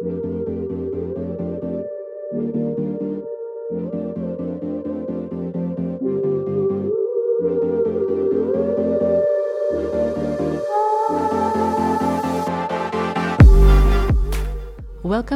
Welcome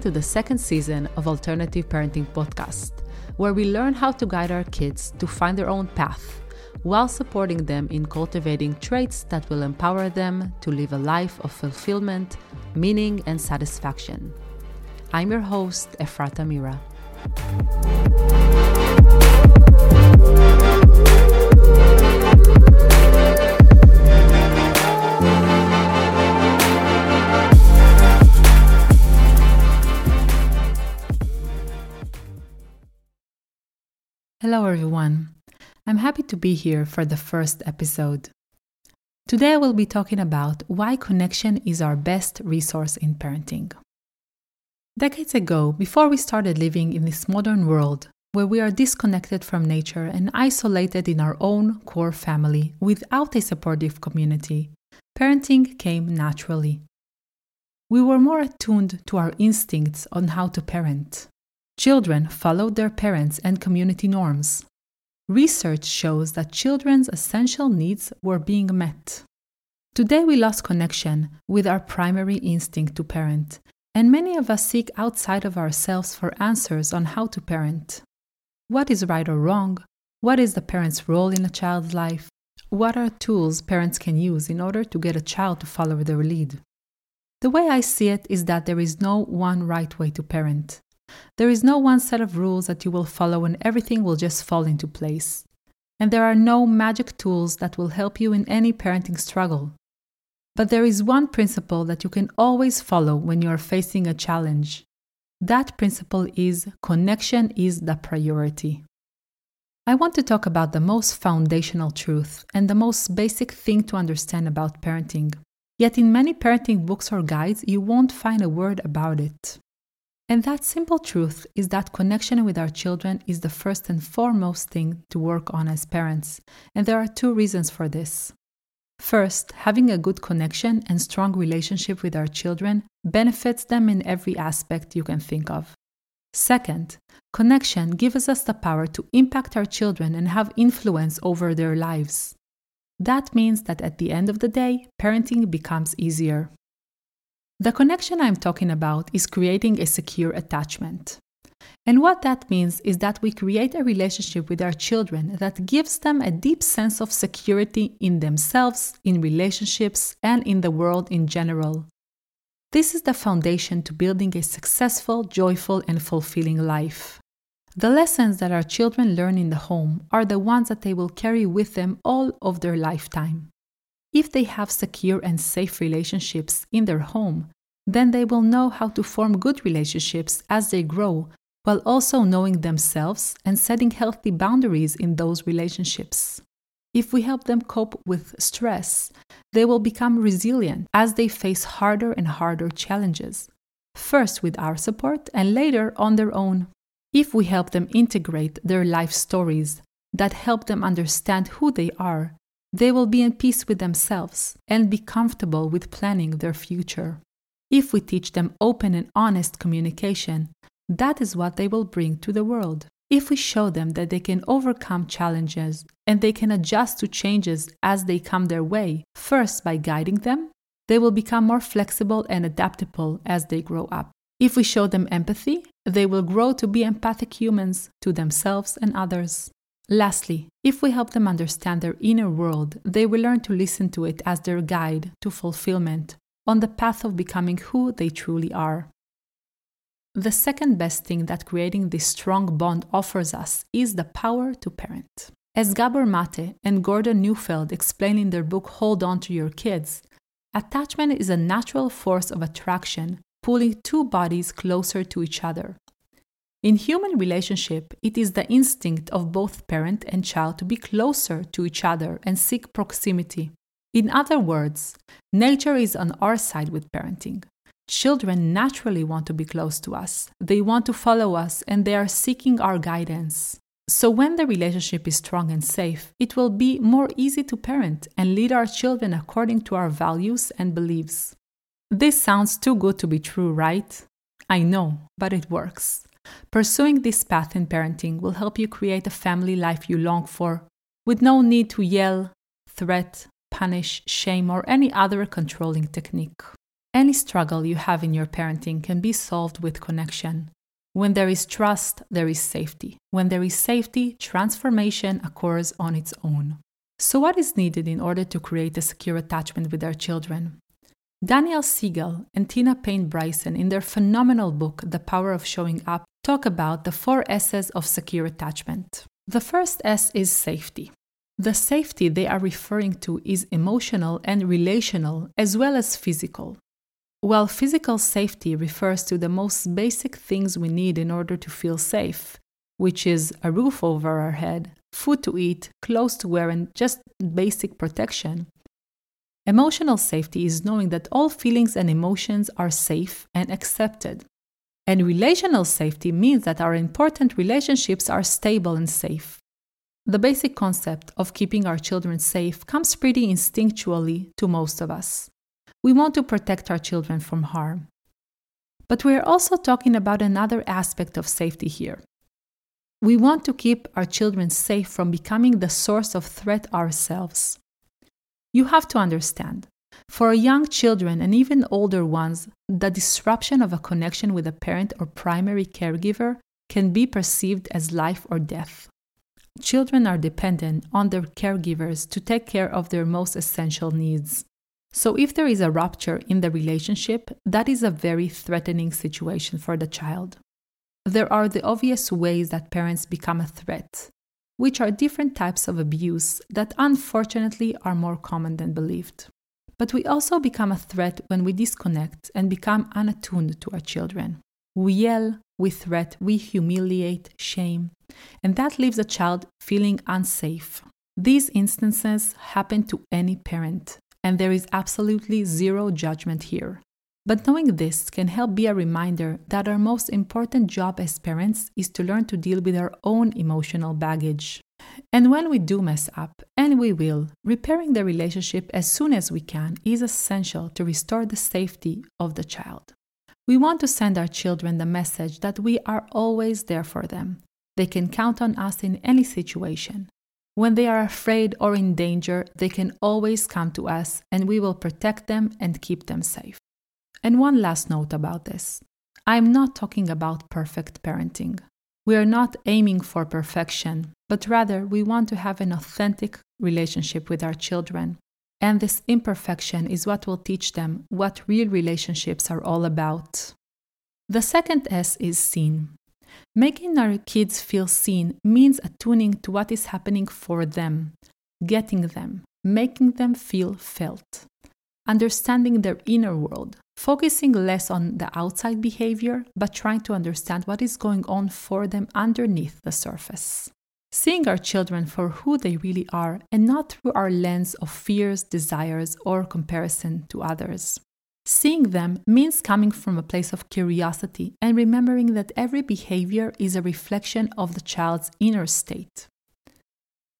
to the second season of Alternative Parenting Podcast, where we learn how to guide our kids to find their own path while supporting them in cultivating traits that will empower them to live a life of fulfillment, meaning, and satisfaction. I'm your host, Efrata Mira. Hello, everyone. I'm happy to be here for the first episode. Today, I will be talking about why connection is our best resource in parenting. Decades ago, before we started living in this modern world where we are disconnected from nature and isolated in our own core family without a supportive community, parenting came naturally. We were more attuned to our instincts on how to parent. Children followed their parents and community norms. Research shows that children's essential needs were being met. Today, we lost connection with our primary instinct to parent, and many of us seek outside of ourselves for answers on how to parent. What is right or wrong? What is the parent's role in a child's life? What are tools parents can use in order to get a child to follow their lead? The way I see it is that there is no one right way to parent. There is no one set of rules that you will follow and everything will just fall into place. And there are no magic tools that will help you in any parenting struggle. But there is one principle that you can always follow when you are facing a challenge. That principle is connection is the priority. I want to talk about the most foundational truth and the most basic thing to understand about parenting. Yet, in many parenting books or guides, you won't find a word about it. And that simple truth is that connection with our children is the first and foremost thing to work on as parents. And there are two reasons for this. First, having a good connection and strong relationship with our children benefits them in every aspect you can think of. Second, connection gives us the power to impact our children and have influence over their lives. That means that at the end of the day, parenting becomes easier. The connection I'm talking about is creating a secure attachment. And what that means is that we create a relationship with our children that gives them a deep sense of security in themselves, in relationships, and in the world in general. This is the foundation to building a successful, joyful, and fulfilling life. The lessons that our children learn in the home are the ones that they will carry with them all of their lifetime. If they have secure and safe relationships in their home, then they will know how to form good relationships as they grow, while also knowing themselves and setting healthy boundaries in those relationships. If we help them cope with stress, they will become resilient as they face harder and harder challenges, first with our support and later on their own. If we help them integrate their life stories that help them understand who they are they will be in peace with themselves and be comfortable with planning their future. If we teach them open and honest communication, that is what they will bring to the world. If we show them that they can overcome challenges and they can adjust to changes as they come their way, first by guiding them, they will become more flexible and adaptable as they grow up. If we show them empathy, they will grow to be empathic humans to themselves and others. Lastly, if we help them understand their inner world, they will learn to listen to it as their guide to fulfillment on the path of becoming who they truly are. The second best thing that creating this strong bond offers us is the power to parent. As Gabor Mate and Gordon Neufeld explain in their book Hold On to Your Kids, attachment is a natural force of attraction pulling two bodies closer to each other. In human relationship, it is the instinct of both parent and child to be closer to each other and seek proximity. In other words, nature is on our side with parenting. Children naturally want to be close to us. They want to follow us and they are seeking our guidance. So, when the relationship is strong and safe, it will be more easy to parent and lead our children according to our values and beliefs. This sounds too good to be true, right? I know, but it works. Pursuing this path in parenting will help you create a family life you long for, with no need to yell, threat, punish, shame, or any other controlling technique. Any struggle you have in your parenting can be solved with connection. When there is trust, there is safety. When there is safety, transformation occurs on its own. So, what is needed in order to create a secure attachment with our children? Daniel Siegel and Tina Payne Bryson, in their phenomenal book, The Power of Showing Up, talk about the four S's of secure attachment. The first S is safety. The safety they are referring to is emotional and relational as well as physical. While physical safety refers to the most basic things we need in order to feel safe, which is a roof over our head, food to eat, clothes to wear, and just basic protection, emotional safety is knowing that all feelings and emotions are safe and accepted. And relational safety means that our important relationships are stable and safe. The basic concept of keeping our children safe comes pretty instinctually to most of us we want to protect our children from harm. But we are also talking about another aspect of safety here. We want to keep our children safe from becoming the source of threat ourselves. You have to understand, for young children and even older ones, the disruption of a connection with a parent or primary caregiver can be perceived as life or death. Children are dependent on their caregivers to take care of their most essential needs. So, if there is a rupture in the relationship, that is a very threatening situation for the child. There are the obvious ways that parents become a threat, which are different types of abuse that unfortunately are more common than believed. But we also become a threat when we disconnect and become unattuned to our children. We yell, we threat, we humiliate, shame, and that leaves a child feeling unsafe. These instances happen to any parent, and there is absolutely zero judgment here. But knowing this can help be a reminder that our most important job as parents is to learn to deal with our own emotional baggage. And when we do mess up, and we will, repairing the relationship as soon as we can is essential to restore the safety of the child. We want to send our children the message that we are always there for them. They can count on us in any situation. When they are afraid or in danger, they can always come to us and we will protect them and keep them safe. And one last note about this I'm not talking about perfect parenting. We are not aiming for perfection, but rather we want to have an authentic relationship with our children. And this imperfection is what will teach them what real relationships are all about. The second S is seen. Making our kids feel seen means attuning to what is happening for them, getting them, making them feel felt, understanding their inner world, focusing less on the outside behavior, but trying to understand what is going on for them underneath the surface. Seeing our children for who they really are and not through our lens of fears, desires, or comparison to others. Seeing them means coming from a place of curiosity and remembering that every behavior is a reflection of the child's inner state.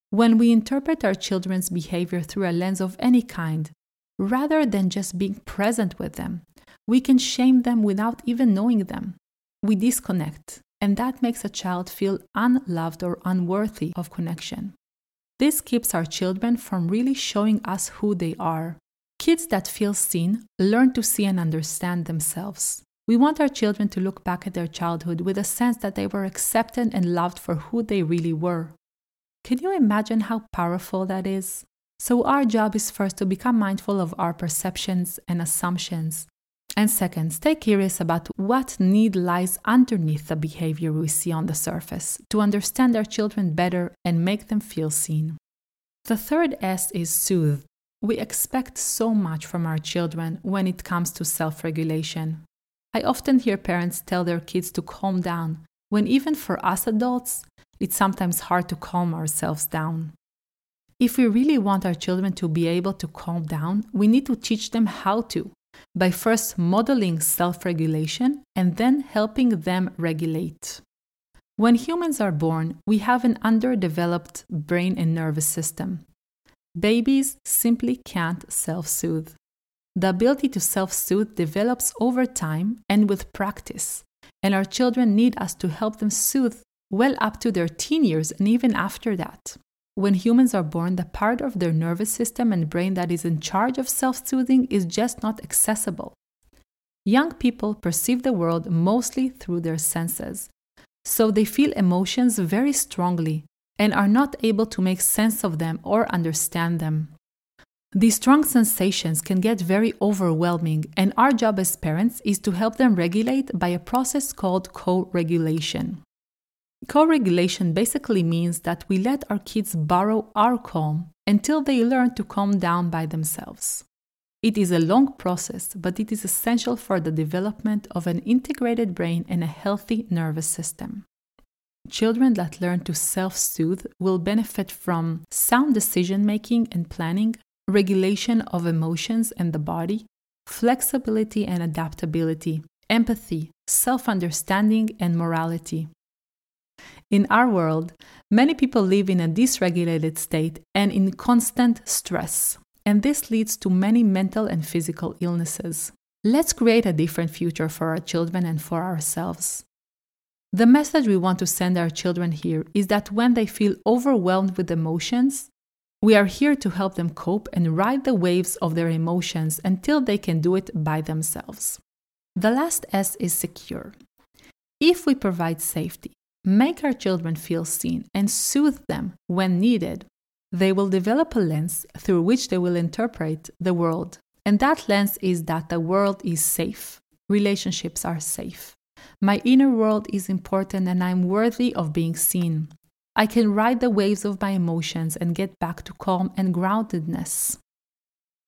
When we interpret our children's behavior through a lens of any kind, rather than just being present with them, we can shame them without even knowing them. We disconnect, and that makes a child feel unloved or unworthy of connection. This keeps our children from really showing us who they are Kids that feel seen learn to see and understand themselves. We want our children to look back at their childhood with a sense that they were accepted and loved for who they really were. Can you imagine how powerful that is? So, our job is first to become mindful of our perceptions and assumptions. And second, stay curious about what need lies underneath the behavior we see on the surface to understand our children better and make them feel seen. The third S is soothe. We expect so much from our children when it comes to self regulation. I often hear parents tell their kids to calm down, when even for us adults, it's sometimes hard to calm ourselves down. If we really want our children to be able to calm down, we need to teach them how to, by first modeling self regulation and then helping them regulate. When humans are born, we have an underdeveloped brain and nervous system. Babies simply can't self soothe. The ability to self soothe develops over time and with practice, and our children need us to help them soothe well up to their teen years and even after that. When humans are born, the part of their nervous system and brain that is in charge of self soothing is just not accessible. Young people perceive the world mostly through their senses, so they feel emotions very strongly and are not able to make sense of them or understand them. These strong sensations can get very overwhelming, and our job as parents is to help them regulate by a process called co regulation. Co regulation basically means that we let our kids borrow our calm until they learn to calm down by themselves. It is a long process, but it is essential for the development of an integrated brain and a healthy nervous system. Children that learn to self soothe will benefit from sound decision making and planning, regulation of emotions and the body, flexibility and adaptability, empathy, self understanding, and morality. In our world, many people live in a dysregulated state and in constant stress, and this leads to many mental and physical illnesses. Let's create a different future for our children and for ourselves. The message we want to send our children here is that when they feel overwhelmed with emotions, we are here to help them cope and ride the waves of their emotions until they can do it by themselves. The last S is secure. If we provide safety, make our children feel seen, and soothe them when needed, they will develop a lens through which they will interpret the world. And that lens is that the world is safe, relationships are safe. My inner world is important and I'm worthy of being seen. I can ride the waves of my emotions and get back to calm and groundedness.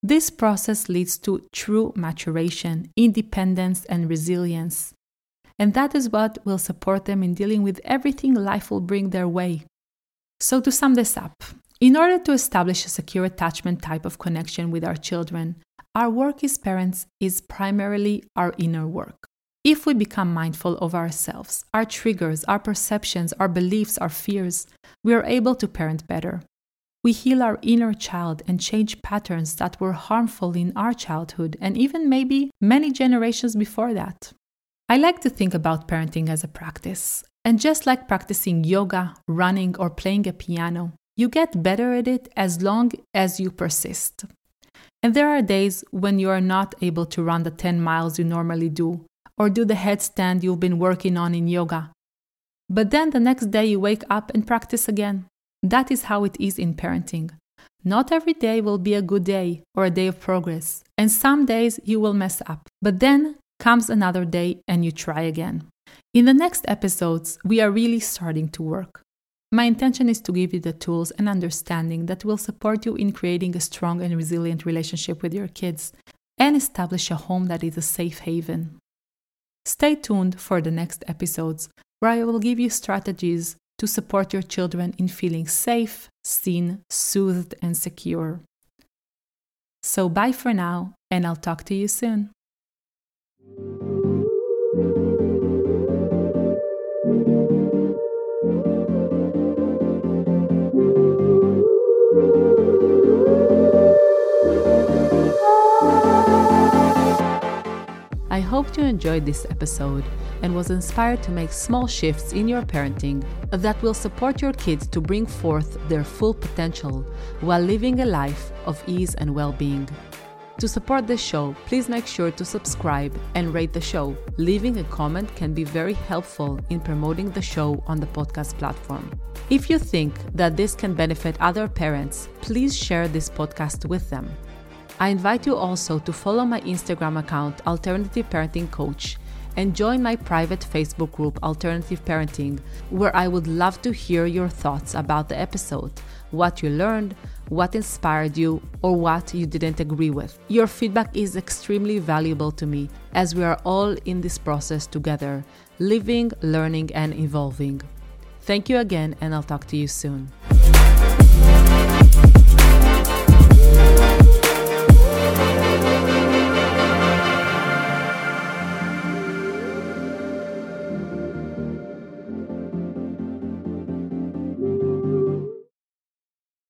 This process leads to true maturation, independence, and resilience. And that is what will support them in dealing with everything life will bring their way. So, to sum this up, in order to establish a secure attachment type of connection with our children, our work as parents is primarily our inner work. If we become mindful of ourselves, our triggers, our perceptions, our beliefs, our fears, we are able to parent better. We heal our inner child and change patterns that were harmful in our childhood and even maybe many generations before that. I like to think about parenting as a practice. And just like practicing yoga, running, or playing a piano, you get better at it as long as you persist. And there are days when you are not able to run the 10 miles you normally do, or do the headstand you've been working on in yoga. But then the next day you wake up and practice again. That is how it is in parenting. Not every day will be a good day or a day of progress, and some days you will mess up. But then comes another day and you try again. In the next episodes, we are really starting to work. My intention is to give you the tools and understanding that will support you in creating a strong and resilient relationship with your kids and establish a home that is a safe haven. Stay tuned for the next episodes where I will give you strategies to support your children in feeling safe, seen, soothed, and secure. So, bye for now, and I'll talk to you soon. I hope you enjoyed this episode and was inspired to make small shifts in your parenting that will support your kids to bring forth their full potential while living a life of ease and well being. To support this show, please make sure to subscribe and rate the show. Leaving a comment can be very helpful in promoting the show on the podcast platform. If you think that this can benefit other parents, please share this podcast with them. I invite you also to follow my Instagram account, Alternative Parenting Coach, and join my private Facebook group, Alternative Parenting, where I would love to hear your thoughts about the episode, what you learned, what inspired you, or what you didn't agree with. Your feedback is extremely valuable to me as we are all in this process together, living, learning, and evolving. Thank you again, and I'll talk to you soon.